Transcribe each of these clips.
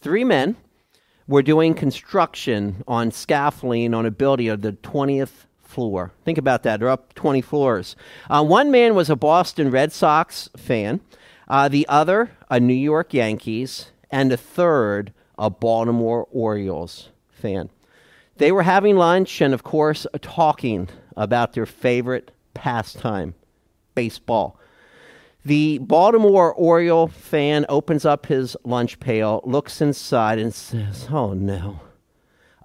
three men were doing construction on scaffolding on a building on the 20th floor. Think about that. They're up 20 floors. Uh, one man was a Boston Red Sox fan, uh, the other, a New York Yankees, and the third, a Baltimore Orioles fan. They were having lunch and, of course, talking about their favorite pastime baseball. The Baltimore Oriole fan opens up his lunch pail, looks inside, and says, Oh no,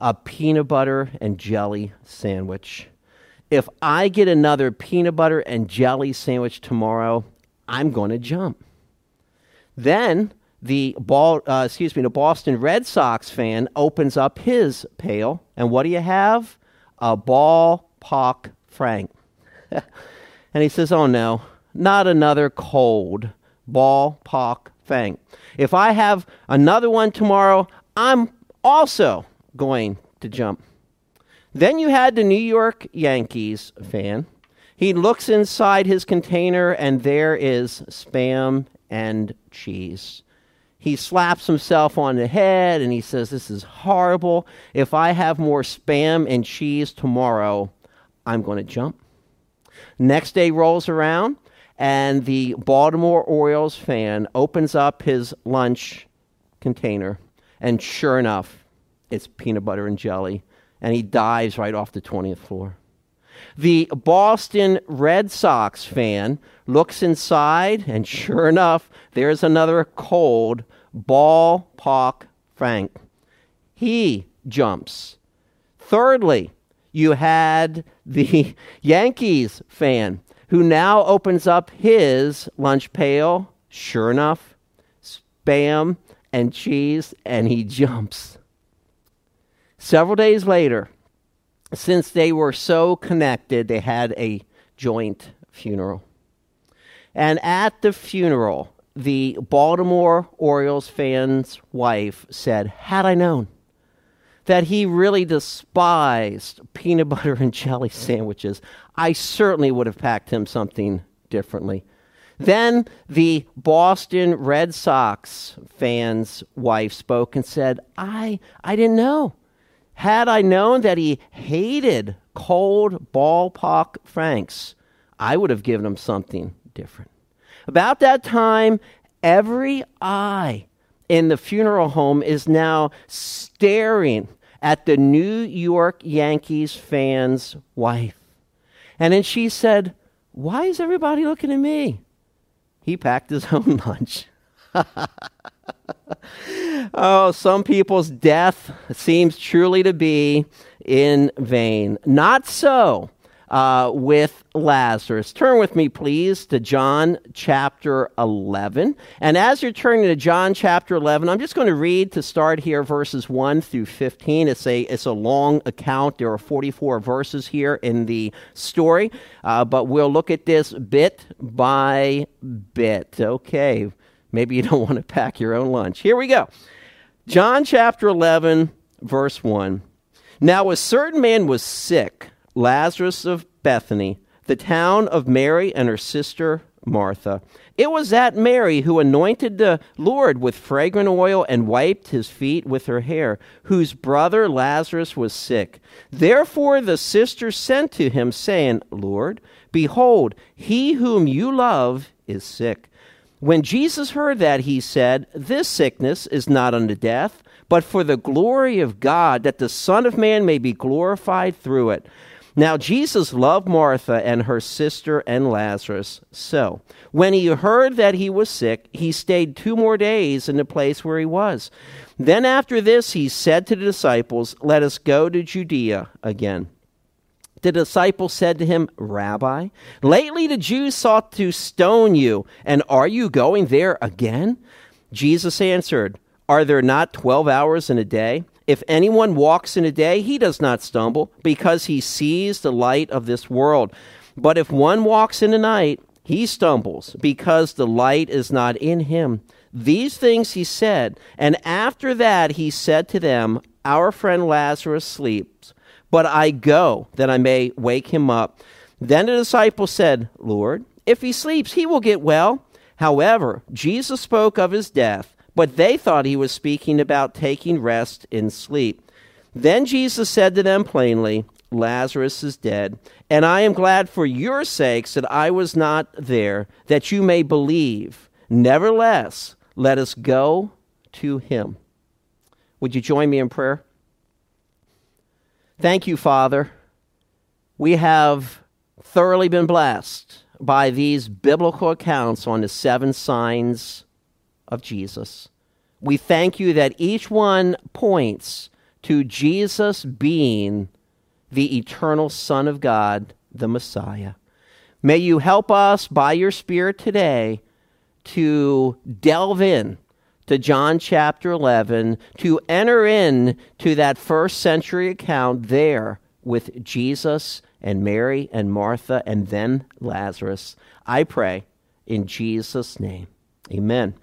a peanut butter and jelly sandwich. If I get another peanut butter and jelly sandwich tomorrow, I'm going to jump. Then the ball, uh, excuse me, the Boston Red Sox fan opens up his pail, and what do you have? A ball pock Frank. and he says, "Oh no, not another cold ballpark Frank. If I have another one tomorrow, I'm also going to jump." Then you had the New York Yankees fan. He looks inside his container, and there is spam and cheese. He slaps himself on the head and he says, This is horrible. If I have more spam and cheese tomorrow, I'm going to jump. Next day rolls around, and the Baltimore Orioles fan opens up his lunch container, and sure enough, it's peanut butter and jelly, and he dives right off the 20th floor. The Boston Red Sox fan looks inside, and sure enough, there's another cold ballpark Frank. He jumps. Thirdly, you had the Yankees fan who now opens up his lunch pail. Sure enough, spam and cheese, and he jumps. Several days later, since they were so connected, they had a joint funeral. And at the funeral, the Baltimore Orioles fan's wife said, Had I known that he really despised peanut butter and jelly sandwiches, I certainly would have packed him something differently. Then the Boston Red Sox fan's wife spoke and said, I, I didn't know. Had I known that he hated cold ballpark Franks, I would have given him something different. About that time, every eye in the funeral home is now staring at the New York Yankees fan's wife. And then she said, Why is everybody looking at me? He packed his own lunch. oh, some people's death seems truly to be in vain. Not so uh, with Lazarus. Turn with me, please, to John chapter 11. And as you're turning to John chapter 11, I'm just going to read to start here verses 1 through 15. It's a, it's a long account. There are 44 verses here in the story, uh, but we'll look at this bit by bit. Okay, maybe you don't want to pack your own lunch. Here we go. John chapter 11, verse 1. Now, a certain man was sick Lazarus of Bethany, the town of Mary and her sister Martha. It was that Mary who anointed the Lord with fragrant oil and wiped his feet with her hair, whose brother Lazarus was sick. Therefore the sisters sent to him, saying, Lord, behold, he whom you love is sick. When Jesus heard that, he said, This sickness is not unto death, but for the glory of God, that the Son of Man may be glorified through it. Now, Jesus loved Martha and her sister and Lazarus. So, when he heard that he was sick, he stayed two more days in the place where he was. Then, after this, he said to the disciples, Let us go to Judea again. The disciples said to him, Rabbi, lately the Jews sought to stone you, and are you going there again? Jesus answered, Are there not twelve hours in a day? If anyone walks in a day, he does not stumble, because he sees the light of this world. But if one walks in the night, he stumbles, because the light is not in him. These things he said, and after that he said to them, Our friend Lazarus sleeps, but I go that I may wake him up. Then the disciples said, Lord, if he sleeps, he will get well. However, Jesus spoke of his death but they thought he was speaking about taking rest in sleep. Then Jesus said to them plainly, Lazarus is dead, and I am glad for your sakes that I was not there, that you may believe. Nevertheless, let us go to him. Would you join me in prayer? Thank you, Father. We have thoroughly been blessed by these biblical accounts on the seven signs of Jesus. We thank you that each one points to Jesus being the eternal Son of God, the Messiah. May you help us by your Spirit today to delve in to John chapter 11, to enter in to that first century account there with Jesus and Mary and Martha and then Lazarus. I pray in Jesus' name. Amen.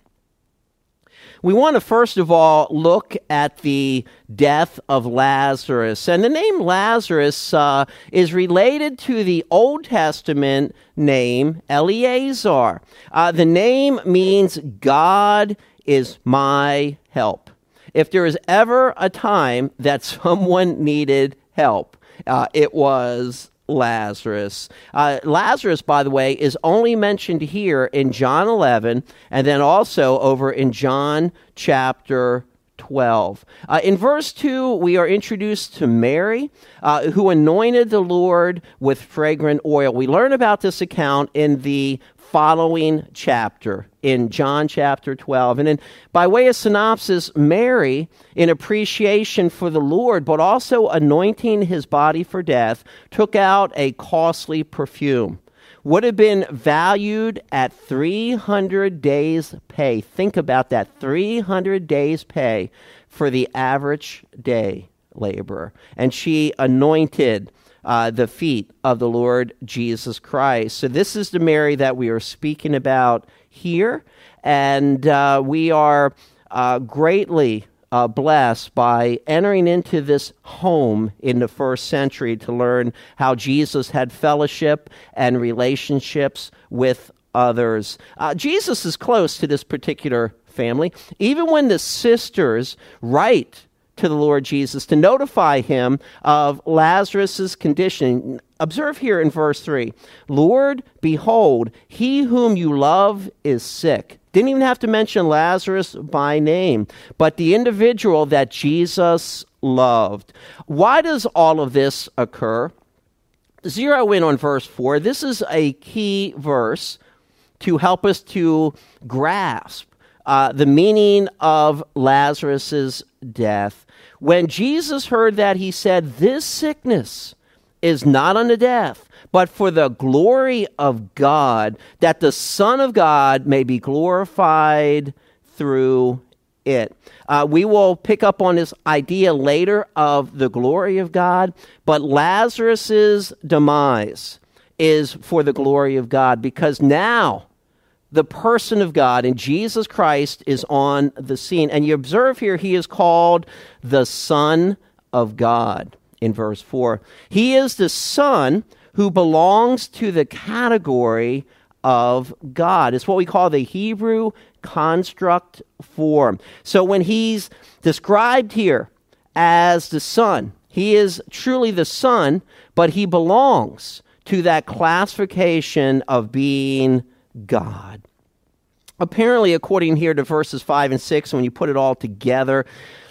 We want to first of all look at the death of Lazarus. And the name Lazarus uh, is related to the Old Testament name Eleazar. Uh, the name means God is my help. If there is ever a time that someone needed help, uh, it was Lazarus. Uh, Lazarus, by the way, is only mentioned here in John 11 and then also over in John chapter 12. Uh, in verse 2, we are introduced to Mary, uh, who anointed the Lord with fragrant oil. We learn about this account in the following chapter in John chapter 12. And then, by way of synopsis, Mary, in appreciation for the Lord, but also anointing his body for death, took out a costly perfume. Would have been valued at 300 days' pay. Think about that 300 days' pay for the average day laborer. And she anointed uh, the feet of the Lord Jesus Christ. So, this is the Mary that we are speaking about here, and uh, we are uh, greatly uh, blessed by entering into this home in the first century to learn how Jesus had fellowship and relationships with others. Uh, Jesus is close to this particular family. Even when the sisters write to the Lord Jesus to notify him of Lazarus's condition. Observe here in verse 3 Lord, behold, he whom you love is sick. Didn't even have to mention Lazarus by name, but the individual that Jesus loved. Why does all of this occur? Zero in on verse 4. This is a key verse to help us to grasp uh, the meaning of Lazarus's death. When Jesus heard that, he said, This sickness is not unto death, but for the glory of God, that the Son of God may be glorified through it. Uh, we will pick up on this idea later of the glory of God, but Lazarus's demise is for the glory of God because now the person of God and Jesus Christ is on the scene. And you observe here, he is called the Son of God in verse 4. He is the Son who belongs to the category of God. It's what we call the Hebrew construct form. So when he's described here as the Son, he is truly the Son, but he belongs to that classification of being God. Apparently, according here to verses 5 and 6, when you put it all together,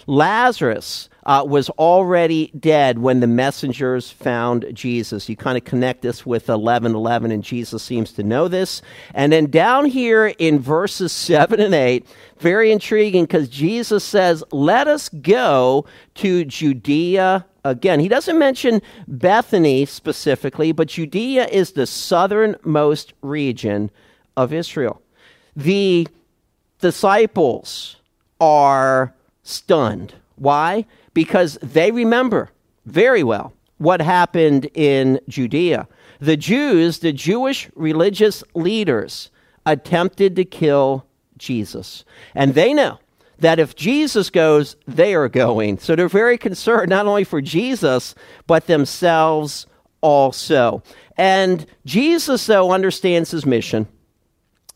Lazarus uh, was already dead when the messengers found Jesus. You kind of connect this with 11 11, and Jesus seems to know this. And then down here in verses 7 and 8, very intriguing because Jesus says, Let us go to Judea again. He doesn't mention Bethany specifically, but Judea is the southernmost region of Israel. The disciples are stunned. Why? Because they remember very well what happened in Judea. The Jews, the Jewish religious leaders, attempted to kill Jesus. And they know that if Jesus goes, they are going. So they're very concerned not only for Jesus, but themselves also. And Jesus, though, understands his mission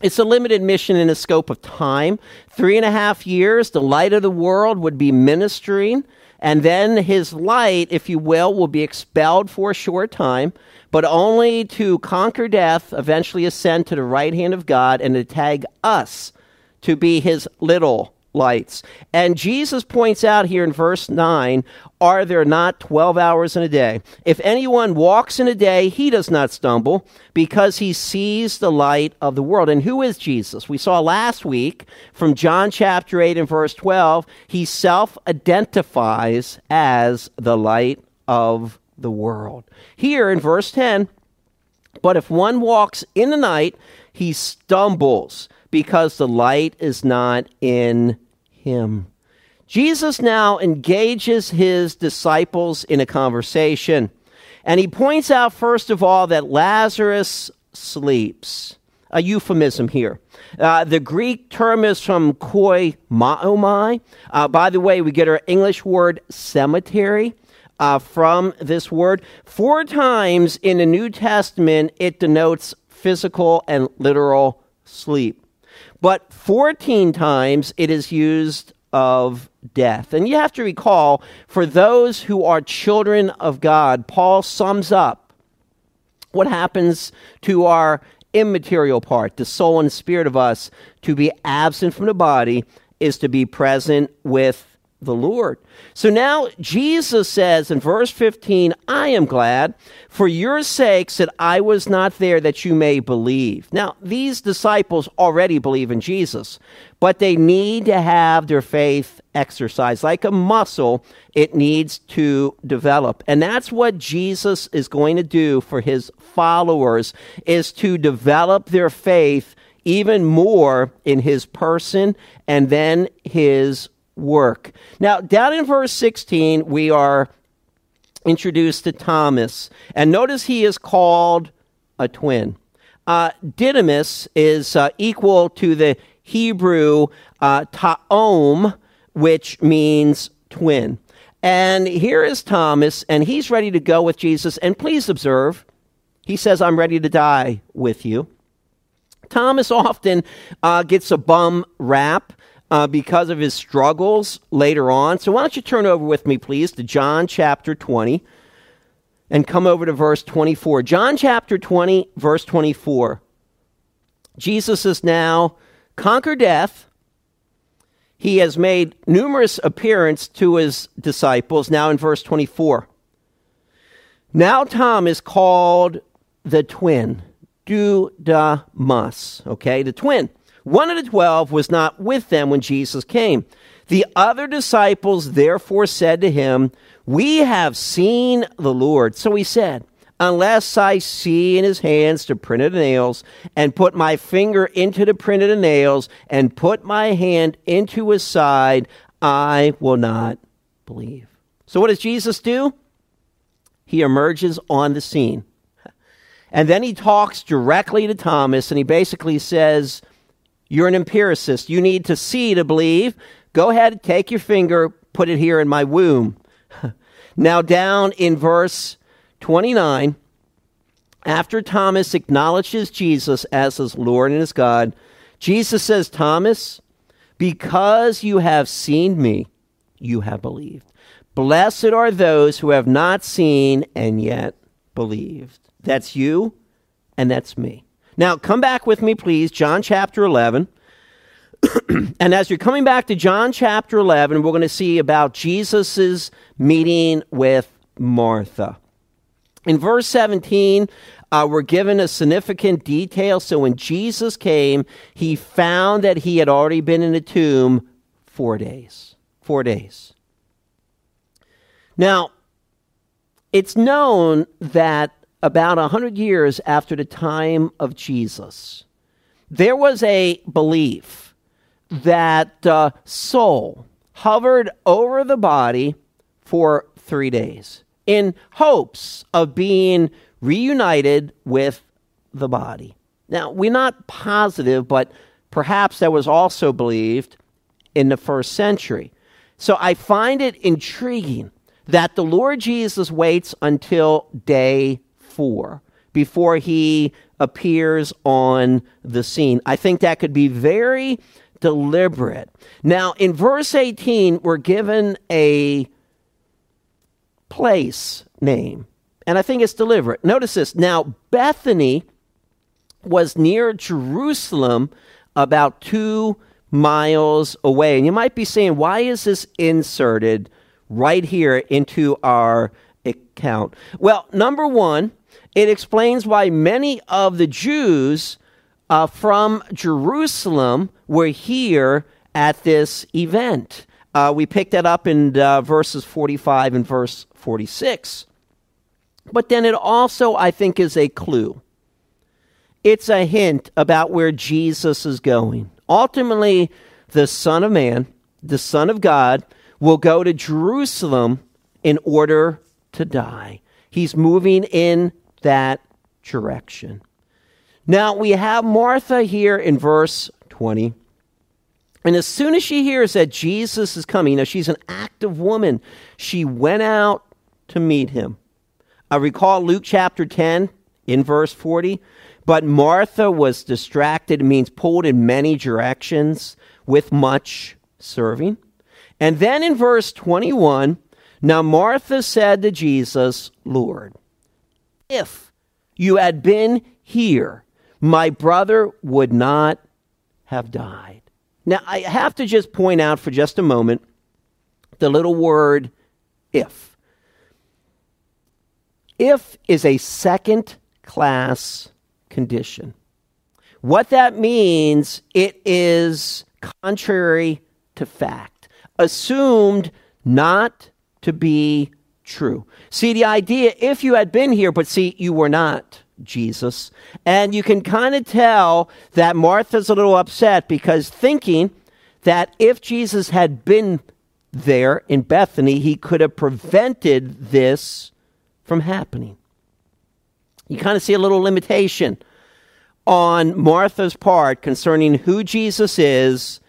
It's a limited mission in the scope of time. Three and a half years, the light of the world would be ministering, and then his light, if you will, will be expelled for a short time, but only to conquer death, eventually ascend to the right hand of God, and to tag us to be his little lights. And Jesus points out here in verse 9 Are there not 12 hours in a day? If anyone walks in a day, he does not stumble because he sees the light of the world. And who is Jesus? We saw last week from John chapter 8 and verse 12, he self identifies as the light of the world. Here in verse 10, but if one walks in the night, he stumbles because the light is not in him. Jesus now engages his disciples in a conversation, and he points out, first of all, that Lazarus sleeps. A euphemism here. Uh, the Greek term is from koi maomai. Uh, by the way, we get our English word cemetery uh, from this word. Four times in the New Testament, it denotes physical and literal sleep but 14 times it is used of death. And you have to recall, for those who are children of God, Paul sums up what happens to our immaterial part, the soul and spirit of us, to be absent from the body is to be present with the Lord. So now Jesus says in verse 15, I am glad for your sakes that I was not there that you may believe. Now, these disciples already believe in Jesus, but they need to have their faith exercised. Like a muscle, it needs to develop. And that's what Jesus is going to do for his followers is to develop their faith even more in his person and then his work. Now, down in verse 16, we are introduced to Thomas. And notice he is called a twin. Uh, Didymus is uh, equal to the Hebrew uh, ta'om, which means twin. And here is Thomas, and he's ready to go with Jesus. And please observe, he says, I'm ready to die with you. Thomas often uh, gets a bum rap uh, because of his struggles later on. So, why don't you turn over with me, please, to John chapter 20 and come over to verse 24. John chapter 20, verse 24. Jesus has now conquered death. He has made numerous appearances to his disciples. Now in verse 24. Now Tom is called the twin, Didymus, okay, the twin. One of the twelve was not with them when Jesus came. The other disciples therefore said to him, We have seen the Lord. So he said, Unless I see in his hands the print of the nails, and put my finger into the print of the nails, and put my hand into his side, I will not believe. So what does Jesus do? He emerges on the scene. And then he talks directly to Thomas, and he basically says, you're an empiricist. You need to see to believe. Go ahead, take your finger, put it here in my womb. now, down in verse 29, after Thomas acknowledges Jesus as his Lord and his God, Jesus says, Thomas, because you have seen me, you have believed. Blessed are those who have not seen and yet believed. That's you and that's me. Now, come back with me, please, John chapter 11. and as you're coming back to John chapter 11, we're going to see about Jesus' meeting with Martha. In verse 17, uh, we're given a significant detail. So when Jesus came, he found that he had already been in the tomb four days. Four days. Now, it's known that about 100 years after the time of Jesus, there was a belief that uh, soul hovered over the body for three days in hopes of being reunited with the body. Now, we're not positive, but perhaps that was also believed in the first century. So I find it intriguing that the Lord Jesus waits until day 4 before he appears on the scene. I think that could be very deliberate. Now, in verse 18, we're given a place name, and I think it's deliberate. Notice this. Now, Bethany was near Jerusalem, about two miles away. And you might be saying, why is this inserted right here into our account? Well, number one, it explains why many of the Jews uh, from Jerusalem were here at this event. Uh, we picked that up in uh, verses 45 and verse 46. But then it also, I think, is a clue. It's a hint about where Jesus is going. Ultimately, the Son of Man, the Son of God, will go to Jerusalem in order to die. He's moving in that direction. Now we have Martha here in verse 20. And as soon as she hears that Jesus is coming, now she's an active woman, she went out to meet him. I recall Luke chapter 10 in verse 40. But Martha was distracted, it means pulled in many directions with much serving. And then in verse 21, now Martha said to Jesus, Lord, if you had been here, my brother would not have died. Now, I have to just point out for just a moment the little word if. If is a second class condition. What that means, it is contrary to fact, assumed not to be true. See, the idea, if you had been here, but see, you were not. Jesus. And you can kind of tell that Martha's a little upset because thinking that if Jesus had been there in Bethany, he could have prevented this from happening. You kind of see a little limitation on Martha's part concerning who Jesus is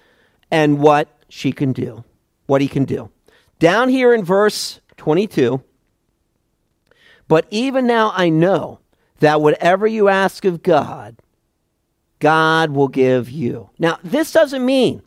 and what she can do, what he can do. Down here in verse 22, but even now I know that whatever you ask of God, God will give you. Now, this doesn't mean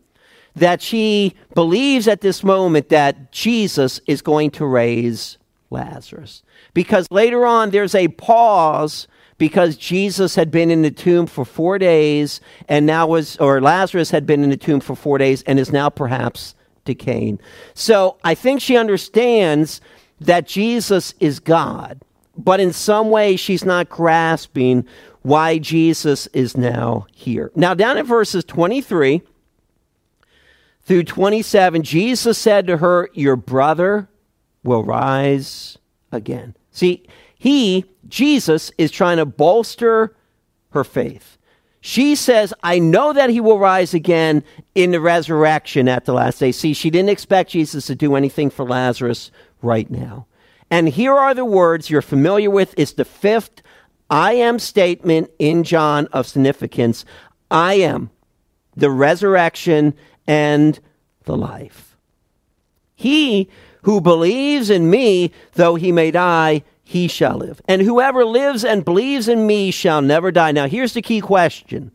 that she believes at this moment that Jesus is going to raise Lazarus. Because later on, there's a pause because Jesus had been in the tomb for four days and now was, or Lazarus had been in the tomb for four days and is now perhaps decaying. So I think she understands that Jesus is God but in some way she's not grasping why Jesus is now here. Now, down in verses 23 through 27, Jesus said to her, Your brother will rise again. See, he, Jesus, is trying to bolster her faith. She says, I know that he will rise again in the resurrection at the last day. See, she didn't expect Jesus to do anything for Lazarus right now. And here are the words you're familiar with. It's the fifth I am statement in John of significance. I am the resurrection and the life. He who believes in me, though he may die, he shall live. And whoever lives and believes in me shall never die. Now, here's the key question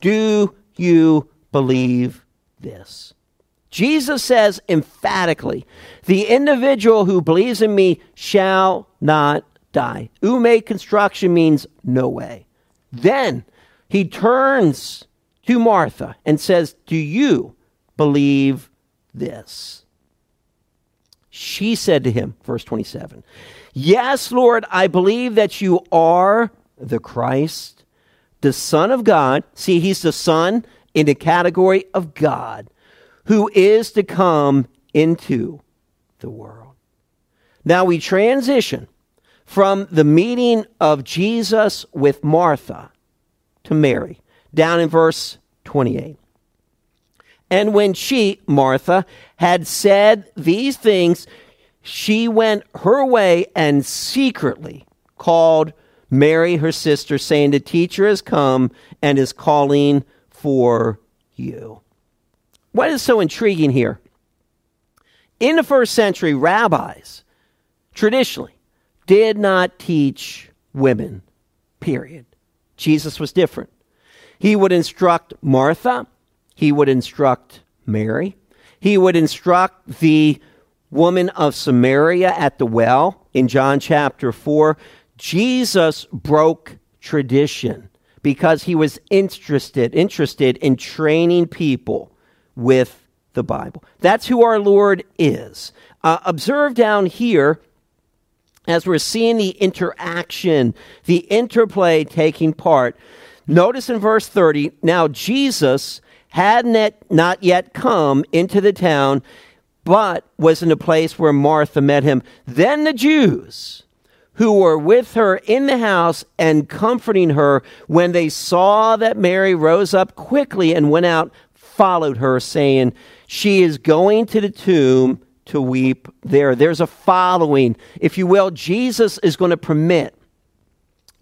Do you believe this? Jesus says emphatically, the individual who believes in me shall not die. ou me construction means no way. Then he turns to Martha and says, Do you believe this? She said to him, verse 27, Yes, Lord, I believe that you are the Christ, the Son of God. See, he's the Son in the category of God who is to come into the world. Now we transition from the meeting of Jesus with Martha to Mary, down in verse 28. And when she, Martha, had said these things, she went her way and secretly called Mary, her sister, saying, The teacher has come and is calling for you. What is so intriguing here? In the first century, rabbis traditionally did not teach women period. Jesus was different. He would instruct Martha, he would instruct Mary, he would instruct the woman of Samaria at the well in John chapter 4. Jesus broke tradition because he was interested interested in training people with the Bible. That's who our Lord is. Uh, observe down here as we're seeing the interaction, the interplay taking part. Notice in verse 30, now Jesus had not yet come into the town, but was in a place where Martha met him. Then the Jews who were with her in the house and comforting her, when they saw that Mary rose up quickly and went out, followed her, saying, She is going to the tomb to weep there. There's a following. If you will, Jesus is going to permit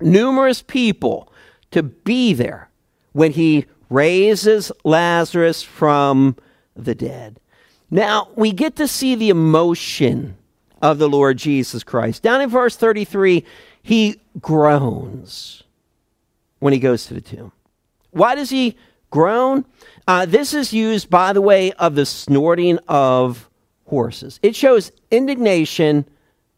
numerous people to be there when he raises Lazarus from the dead. Now, we get to see the emotion of the Lord Jesus Christ. Down in verse 33, he groans when he goes to the tomb. Why does he groan? Uh, this is used, by the way, of the snorting of horses. It shows indignation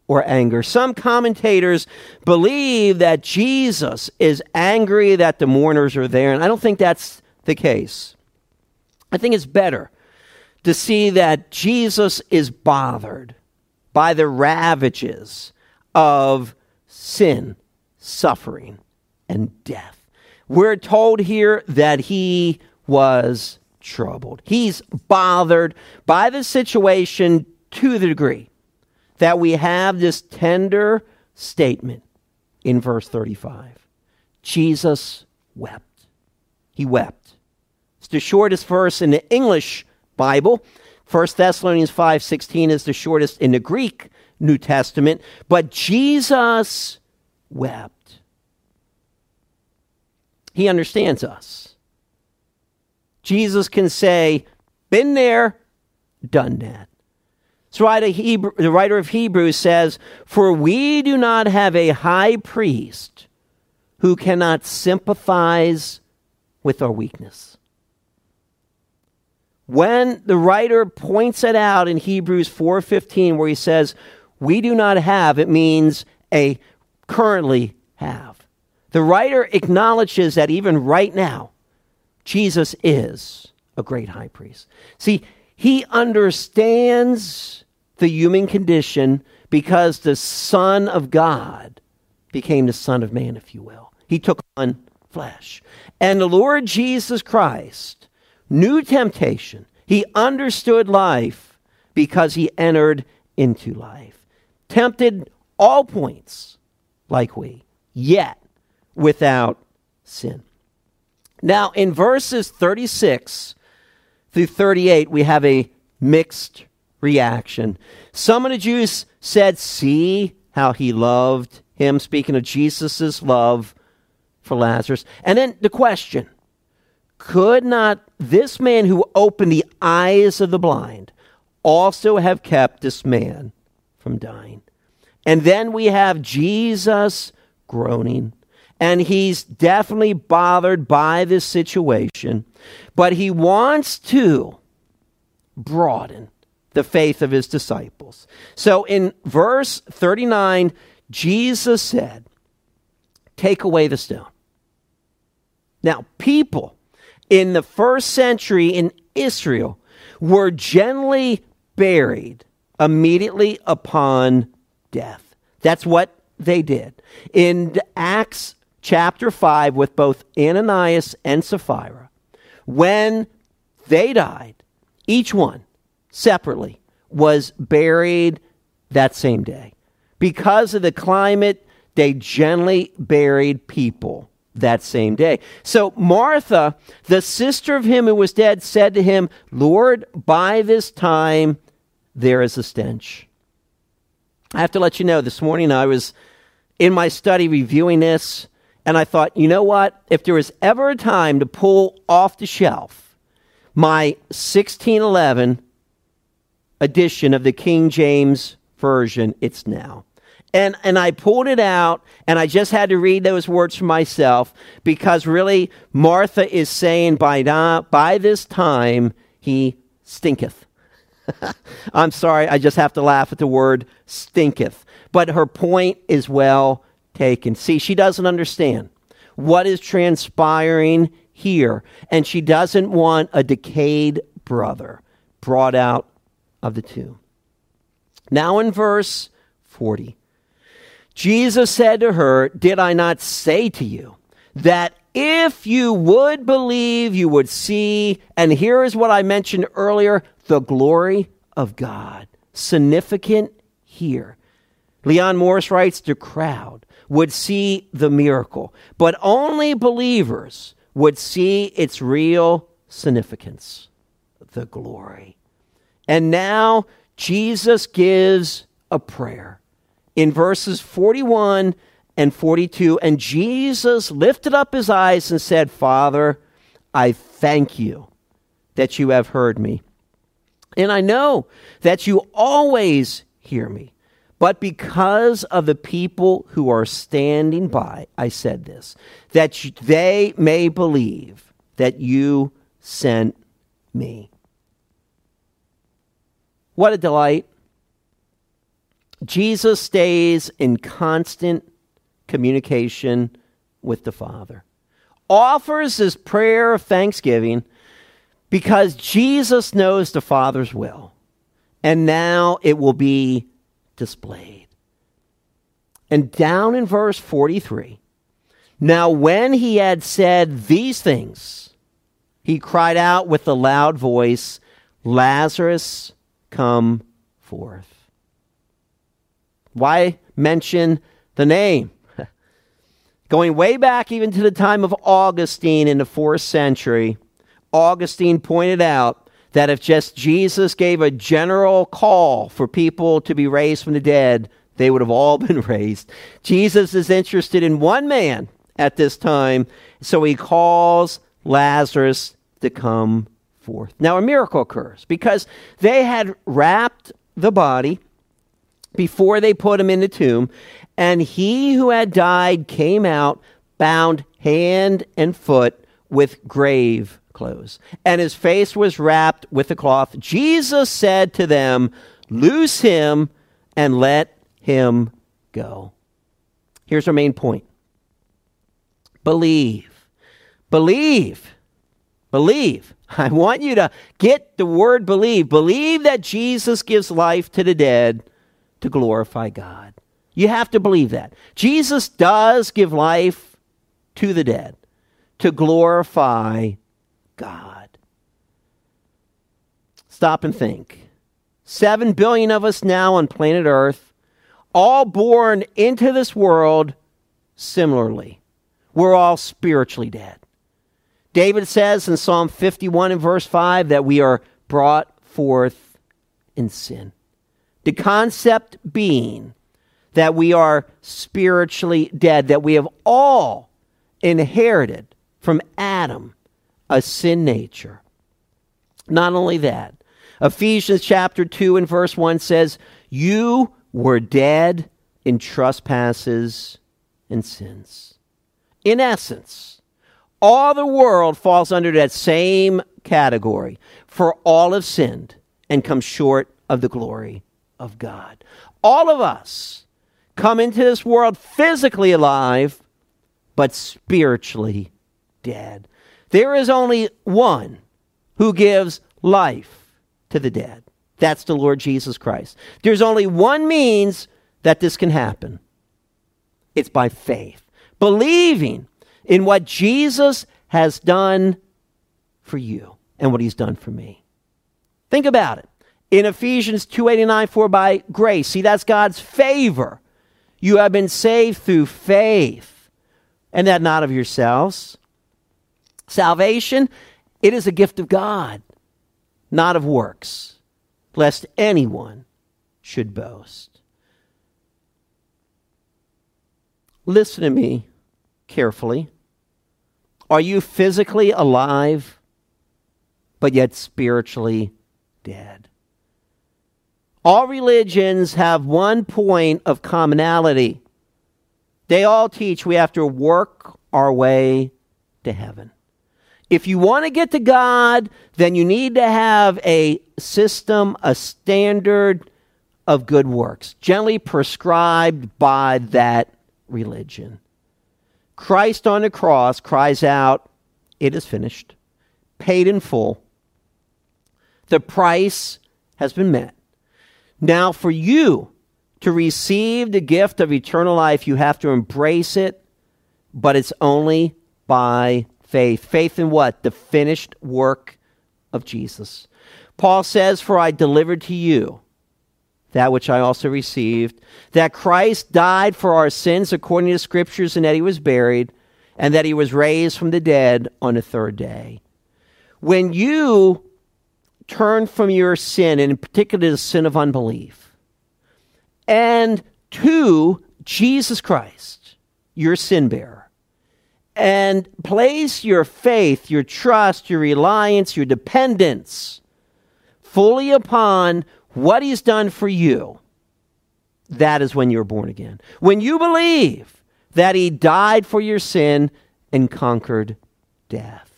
or anger. Some commentators believe that Jesus is angry that the mourners are there, and I don't think that's the case. I think it's better to see that Jesus is bothered by the ravages of sin, suffering, and death. We're told here that he was troubled. He's bothered by the situation to the degree that we have this tender statement in verse 35. Jesus wept. He wept. It's the shortest verse in the English Bible. 1 Thessalonians 5:16 is the shortest in the Greek New Testament, but Jesus wept. He understands us. Jesus can say, Been there, done that. So the writer of Hebrews says, For we do not have a high priest who cannot sympathize with our weakness. When the writer points it out in Hebrews 4:15 where he says, "We do not have," it means a currently have. The writer acknowledges that even right now Jesus is a great high priest. See, he understands the human condition because the Son of God became the Son of Man, if you will. He took on flesh. And the Lord Jesus Christ knew temptation. He understood life because he entered into life. Tempted all points like we, yet without sin. Now, in verses 36 through 38, we have a mixed reaction. Some of the Jews said, See how he loved him, speaking of Jesus' love for Lazarus. And then the question could not this man who opened the eyes of the blind also have kept this man from dying? And then we have Jesus groaning and he's definitely bothered by this situation, but he wants to broaden the faith of his disciples. So in verse 39, Jesus said, Take away the stone. Now, people in the first century in Israel were generally buried immediately upon death. That's what they did. In Acts chapter 5 with both Ananias and Sapphira, when they died, each one separately was buried that same day. Because of the climate, they generally buried people that same day. So Martha, the sister of him who was dead, said to him, Lord, by this time there is a stench. I have to let you know, this morning I was in my study reviewing this and I thought, you know what? If there was ever a time to pull off the shelf my 1611 edition of the King James Version, it's now. And, and I pulled it out, and I just had to read those words for myself because really, Martha is saying, by, by this time, he stinketh. I'm sorry, I just have to laugh at the word stinketh. But her point is well taken. See, she doesn't understand what is transpiring here, and she doesn't want a decayed brother brought out of the tomb. Now, in verse 40, Jesus said to her, Did I not say to you that if you would believe, you would see? And here is what I mentioned earlier the glory of God. Significant here. Leon Morris writes, The crowd would see the miracle, but only believers would see its real significance the glory. And now Jesus gives a prayer in verses 41 and 42. And Jesus lifted up his eyes and said, Father, I thank you that you have heard me. And I know that you always hear me. But because of the people who are standing by, I said this, that they may believe that you sent me. What a delight. Jesus stays in constant communication with the Father, offers his prayer of thanksgiving because Jesus knows the Father's will, and now it will be displayed. And down in verse 43, now when he had said these things, he cried out with a loud voice, Lazarus, come forth. Why mention the name? Going way back even to the time of Augustine in the fourth century, Augustine pointed out that if just Jesus gave a general call for people to be raised from the dead, they would have all been raised. Jesus is interested in one man at this time, so he calls Lazarus to come forth. Now, a miracle occurs because they had wrapped the body before they put him in the tomb, and he who had died came out bound hand and foot with grave clothes, and his face was wrapped with a cloth. Jesus said to them, Loose him and let him go. Here's our main point believe. Believe. Believe. I want you to get the word believe. Believe that Jesus gives life to the dead to glorify God. You have to believe that. Jesus does give life to the dead to glorify God. Stop and think. Seven billion of us now on planet Earth, all born into this world similarly. We're all spiritually dead. David says in Psalm 51 and verse 5 that we are brought forth in sin. The concept being that we are spiritually dead, that we have all inherited from Adam a sin nature. Not only that, Ephesians chapter 2 and verse 1 says, You were dead in trespasses and sins. In essence, all the world falls under that same category. For all have sinned and come short of the glory of God. All of us come into this world physically alive, but spiritually dead. There is only one who gives life to the dead. That's the Lord Jesus Christ. There's only one means that this can happen it's by faith, believing in what Jesus has done for you and what he's done for me. Think about it. In Ephesians 2:89 for by grace, see that's God's favor. You have been saved through faith, and that not of yourselves. Salvation, it is a gift of God, not of works, lest anyone should boast. Listen to me carefully. Are you physically alive, but yet spiritually dead? All religions have one point of commonality. They all teach we have to work our way to heaven. If you want to get to God, then you need to have a system, a standard of good works, generally prescribed by that religion. Christ on the cross cries out, It is finished, paid in full. The price has been met. Now, for you to receive the gift of eternal life, you have to embrace it, but it's only by faith. Faith in what? The finished work of Jesus. Paul says, For I delivered to you that which I also received, that Christ died for our sins according to the Scriptures, and that he was buried, and that he was raised from the dead on the third day. When you turn from your sin, and in particular the sin of unbelief, and to Jesus Christ, your sin bearer, and place your faith, your trust, your reliance, your dependence fully upon what he's done for you, that is when you're born again. When you believe that he died for your sin and conquered death.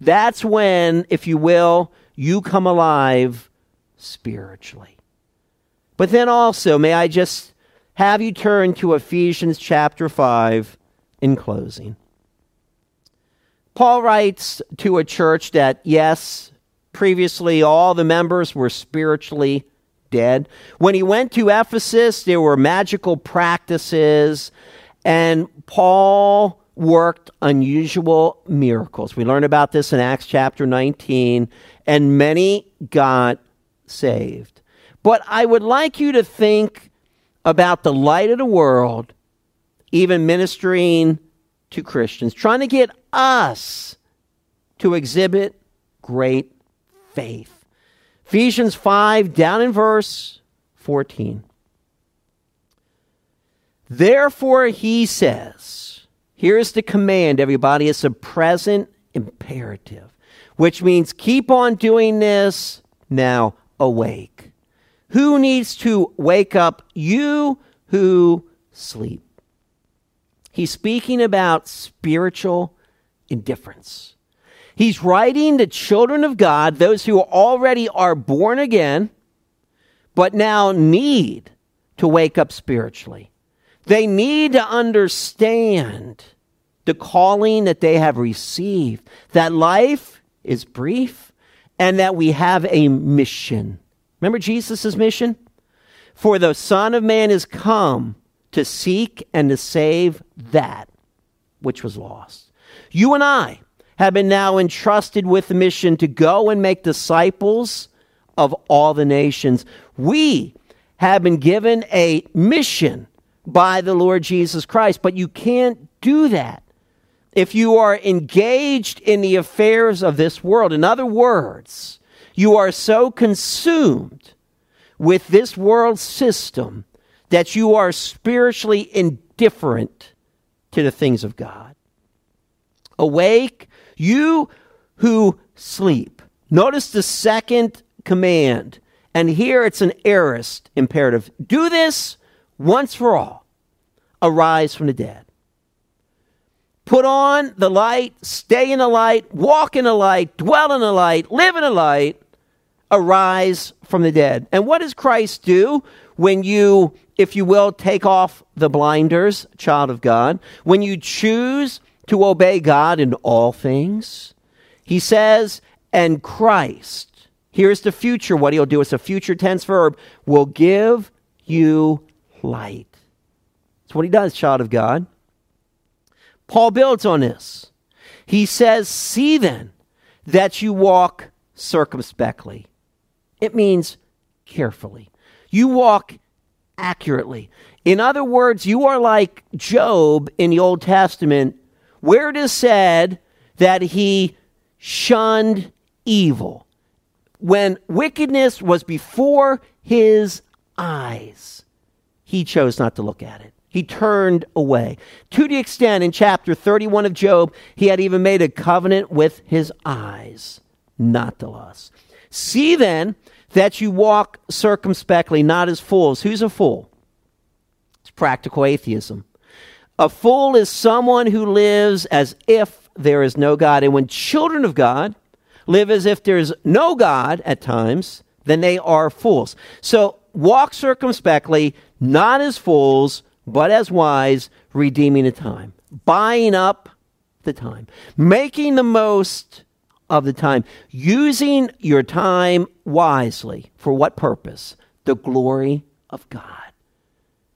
That's when, if you will, you come alive spiritually. But then also, may I just have you turn to Ephesians chapter 5 in closing. Paul writes to a church that, yes, previously all the members were spiritually dead. When he went to Ephesus, there were magical practices, and Paul worked unusual miracles. We learn about this in Acts chapter 19, and many got saved. But I would like you to think about the light of the world, even ministering to Christians, trying to get us to exhibit great faith. Ephesians 5, down in verse 14. Therefore, he says, here's the command, everybody. It's a present imperative, which means keep on doing this now awake. Who needs to wake up? You who sleep. He's speaking about spiritual indifference. He's writing to children of God, those who already are born again, but now need to wake up spiritually. They need to understand the calling that they have received, that life is brief, and that we have a mission. Remember Jesus' mission? For the Son of Man is come to seek and to save that which was lost. You and I have been now entrusted with the mission to go and make disciples of all the nations. We have been given a mission by the Lord Jesus Christ, but you can't do that if you are engaged in the affairs of this world. In other words, you are so consumed with this world system that you are spiritually indifferent to the things of God. Awake you who sleep. Notice the second command. And here it's an aorist imperative. Do this once for all. Arise from the dead. Put on the light, stay in the light, walk in the light, dwell in the light, live in the light, arise from the dead. And what does Christ do when you, if you will, take off the blinders, child of God? When you choose to obey God in all things. He says, and Christ, here's the future, what he'll do. It's a future tense verb, will give you light. That's what he does, child of God. Paul builds on this. He says, See then that you walk circumspectly. It means carefully. You walk accurately. In other words, you are like Job in the Old Testament where it is said that he shunned evil when wickedness was before his eyes, he chose not to look at it. He turned away. To the extent in chapter 31 of Job, he had even made a covenant with his eyes not to lust. See then that you walk circumspectly, not as fools. Who's a fool? It's practical atheism. A fool is someone who lives as if there is no God. And when children of God live as if there's no God at times, then they are fools. So walk circumspectly, not as fools, but as wise, redeeming the time, buying up the time, making the most of the time, using your time wisely. For what purpose? The glory of God.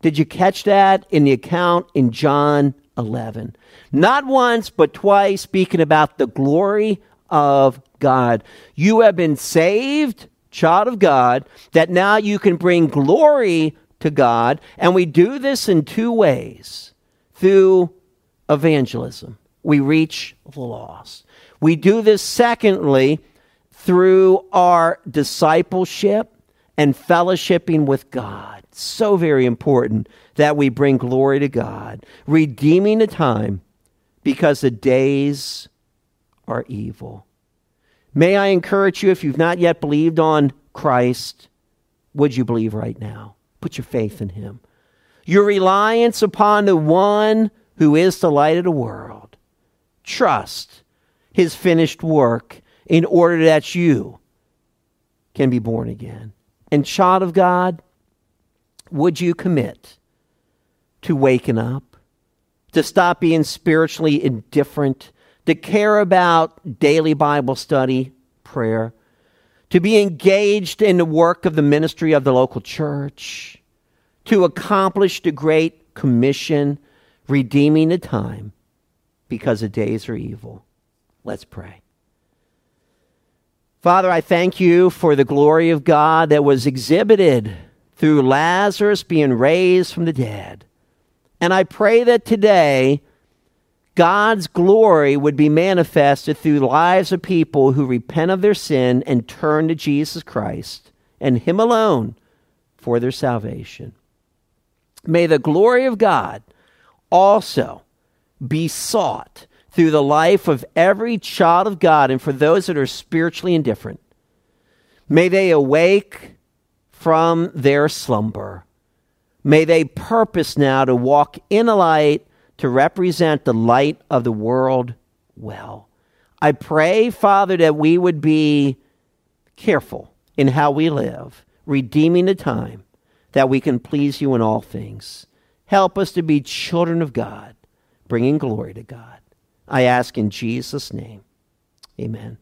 Did you catch that in the account in John 11? Not once, but twice, speaking about the glory of God. You have been saved, child of God, that now you can bring glory to God. And we do this in two ways through evangelism. We reach the lost. We do this, secondly, through our discipleship and fellowshipping with God. So very important that we bring glory to God, redeeming the time because the days are evil. May I encourage you, if you've not yet believed on Christ, would you believe right now? Put your faith in Him. Your reliance upon the one who is the light of the world. Trust his finished work in order that you can be born again. And, child of God, would you commit to waking up, to stop being spiritually indifferent, to care about daily Bible study, prayer, to be engaged in the work of the ministry of the local church, to accomplish the Great Commission, redeeming the time because the days are evil? Let's pray. Father, I thank you for the glory of God that was exhibited through Lazarus being raised from the dead. And I pray that today God's glory would be manifested through lives of people who repent of their sin and turn to Jesus Christ and Him alone for their salvation. May the glory of God also be sought through the life of every child of God and for those that are spiritually indifferent. May they awake from their slumber. May they purpose now to walk in a light to represent the light of the world well. I pray, Father, that we would be careful in how we live, redeeming the time that we can please you in all things. Help us to be children of God, bringing glory to God. I ask in Jesus' name. Amen.